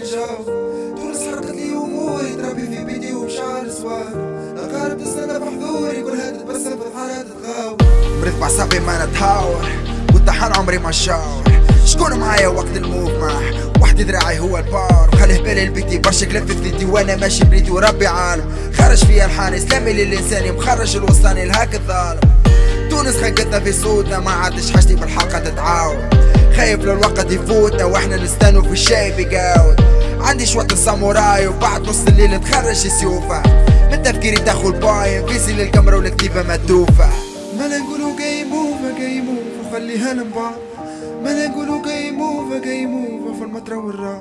الجو تونس حرقت لي اموري تربي في بيتي وبشعر سوار. اقارب تستنى في حضوري كل هاد تبسم في الحارات تغاو مريض بعصابي ما نتهاور والطحان عمري ما شاور شكون معايا وقت الموف معاه وحدي دراعي هو البار. وخليه بالي البيتي برشا كلاب في ثليتي وأنا ماشي بنيتي وربي عالم. خرج فيا الحان اسلامي للانساني مخرج الوسطاني الهاك الظالم. تونس خنقتنا في صوتنا ما عادش حاجتي بالحلقة تتعاود خايف لو الوقت يفوتنا وإحنا نستنوا في الشاي بيقاود عندي شوية الساموراي وبعد نص الليل تخرج سيوفة من تفكيري تاخو الباين فيزي للكاميرا والكتيبة متوفة ما نقولوا جاي موفا جاي موفا وخليها لنبعض ما نقولوا جاي موفا جاي موفا في المطرة والراب.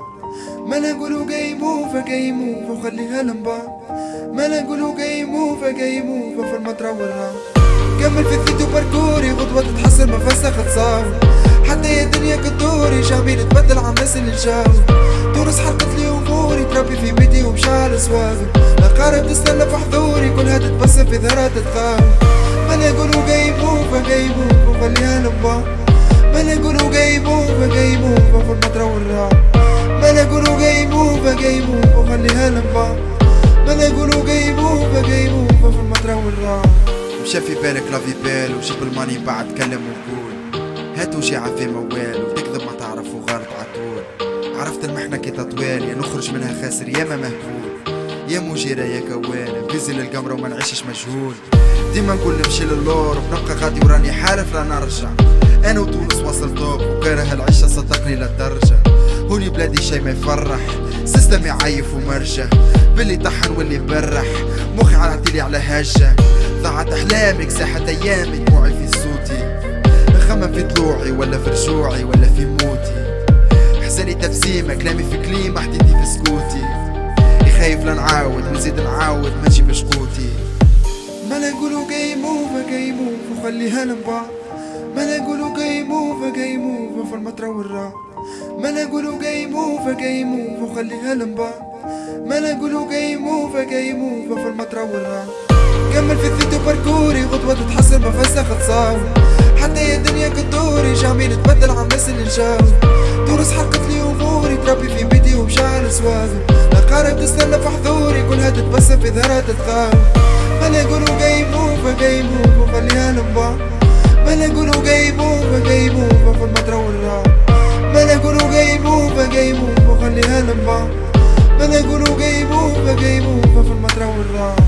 ما نقولوا جاي موفا جاي موفا وخليها لنبعض ما نقولوا جاي موفا جاي موفا في المطرة والراب. كمل في الثيت وباركوري غدوة تتحسن ما فسخ تصاوي حتى يا الناس اللي تونس حرقت لي أموري تربي في بيتي ومشعل سواقي الاقارب تستنى في حضوري كلها تتبسم في ذرات تخاوي ما نقولوا جاي موفا جاي موفا وخليها لنبعض ما نقولوا جاي موفا جاي موفا في المطرة والراب ما نقولوا جاي موفا جاي موفا وخليها لنبعض ما نقولوا جاي موفا جاي موفا في المطرة والراب مشى في بالك لافي بال وجيب الماني بعد تكلم وقول. هات وجيعة في موال وتكذب عرفت المحنة كي تطوال. يا نخرج منها خاسر يا ما مهبول يا مجيرة يا كوان نفيزي للقمرة وما نعيشش مجهول. ديما نقول نمشي للور وبنبقى غادي وراني حالف لا نرجع أنا وتونس وصل توب وكاره العيشة صدقني للدرجة هوني بلادي شي ما يفرح. système يعيف ومرجع. باللي طحن واللي برح. مخي عرعتيلي على هجة. ضاعت أحلامك ساحت ايامي دموعي في صوتي. خمم في طلوعي ولا في رجوعي ولا في موتي. حزني تبسيمة كلامي في كليمة حديدي في سكوتي. خايف لا نعاود ونزيد نعاود ما نجيب شقوتي ما نقولوا game over game over وخليها لنبعض ما نقولوا جاي موفا جاي موفا في المطرة والراب ما نقولوا جاي موفا جاي موفا وخليها لنبعض ما نقولوا جاي موفا جاي موفا في المطرة والراب كمل في الثيت وباركوري غدوة تتحسن ما فسخ تصاوي حتى يا دنيا كدوري شعبي نتبدل عن الناس اللي نشاوي تونس حرقت لي أموري تربي في بيتي ومشعل سواقي الاقارب تستنى في حضوري كلها تتبسم في ذرات تخاوي ما نقولوا game over game over وخليها لنبعض ما نقولوا game over game over في المطرة والراب ما نقولوا game over game over وخليها لنبعض ما نقولوا game over game over في المطرة والراب